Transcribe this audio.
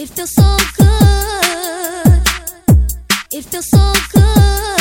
It feels so good. It feels so good.